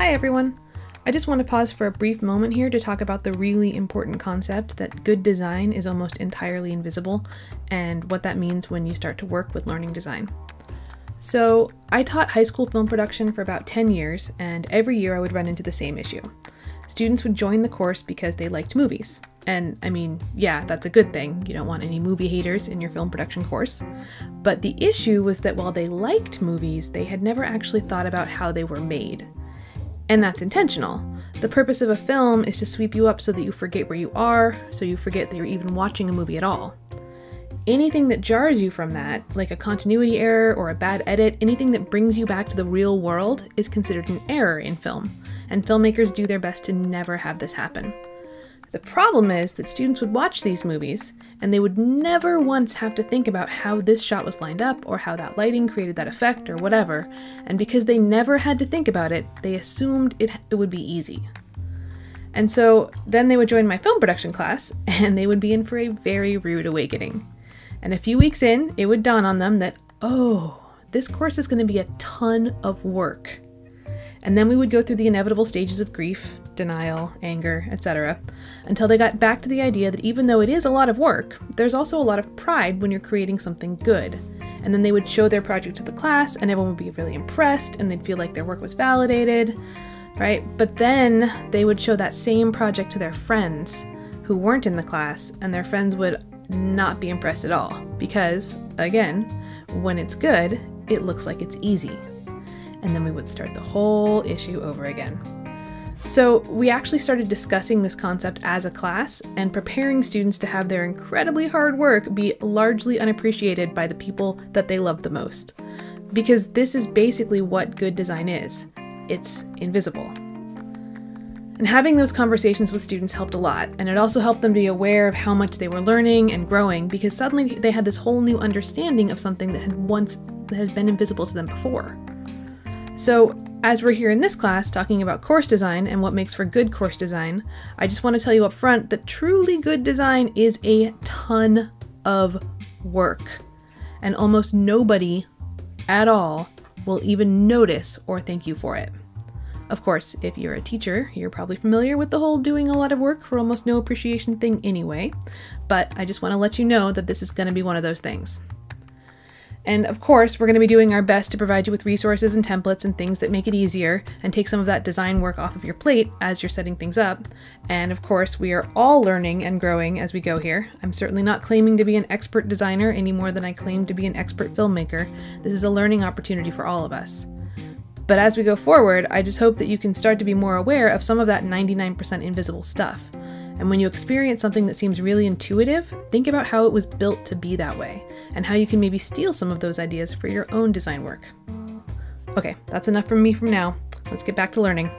Hi everyone! I just want to pause for a brief moment here to talk about the really important concept that good design is almost entirely invisible and what that means when you start to work with learning design. So, I taught high school film production for about 10 years, and every year I would run into the same issue. Students would join the course because they liked movies. And I mean, yeah, that's a good thing. You don't want any movie haters in your film production course. But the issue was that while they liked movies, they had never actually thought about how they were made. And that's intentional. The purpose of a film is to sweep you up so that you forget where you are, so you forget that you're even watching a movie at all. Anything that jars you from that, like a continuity error or a bad edit, anything that brings you back to the real world, is considered an error in film, and filmmakers do their best to never have this happen. The problem is that students would watch these movies and they would never once have to think about how this shot was lined up or how that lighting created that effect or whatever, and because they never had to think about it, they assumed it, it would be easy. And so then they would join my film production class and they would be in for a very rude awakening. And a few weeks in, it would dawn on them that, oh, this course is going to be a ton of work. And then we would go through the inevitable stages of grief, denial, anger, etc., until they got back to the idea that even though it is a lot of work, there's also a lot of pride when you're creating something good. And then they would show their project to the class, and everyone would be really impressed, and they'd feel like their work was validated, right? But then they would show that same project to their friends who weren't in the class, and their friends would not be impressed at all. Because, again, when it's good, it looks like it's easy. And then we would start the whole issue over again. So, we actually started discussing this concept as a class and preparing students to have their incredibly hard work be largely unappreciated by the people that they love the most. Because this is basically what good design is it's invisible. And having those conversations with students helped a lot, and it also helped them be aware of how much they were learning and growing because suddenly they had this whole new understanding of something that had once had been invisible to them before. So, as we're here in this class talking about course design and what makes for good course design, I just want to tell you up front that truly good design is a ton of work. And almost nobody at all will even notice or thank you for it. Of course, if you're a teacher, you're probably familiar with the whole doing a lot of work for almost no appreciation thing anyway, but I just want to let you know that this is going to be one of those things. And of course, we're going to be doing our best to provide you with resources and templates and things that make it easier and take some of that design work off of your plate as you're setting things up. And of course, we are all learning and growing as we go here. I'm certainly not claiming to be an expert designer any more than I claim to be an expert filmmaker. This is a learning opportunity for all of us. But as we go forward, I just hope that you can start to be more aware of some of that 99% invisible stuff. And when you experience something that seems really intuitive, think about how it was built to be that way, and how you can maybe steal some of those ideas for your own design work. Okay, that's enough from me from now. Let's get back to learning.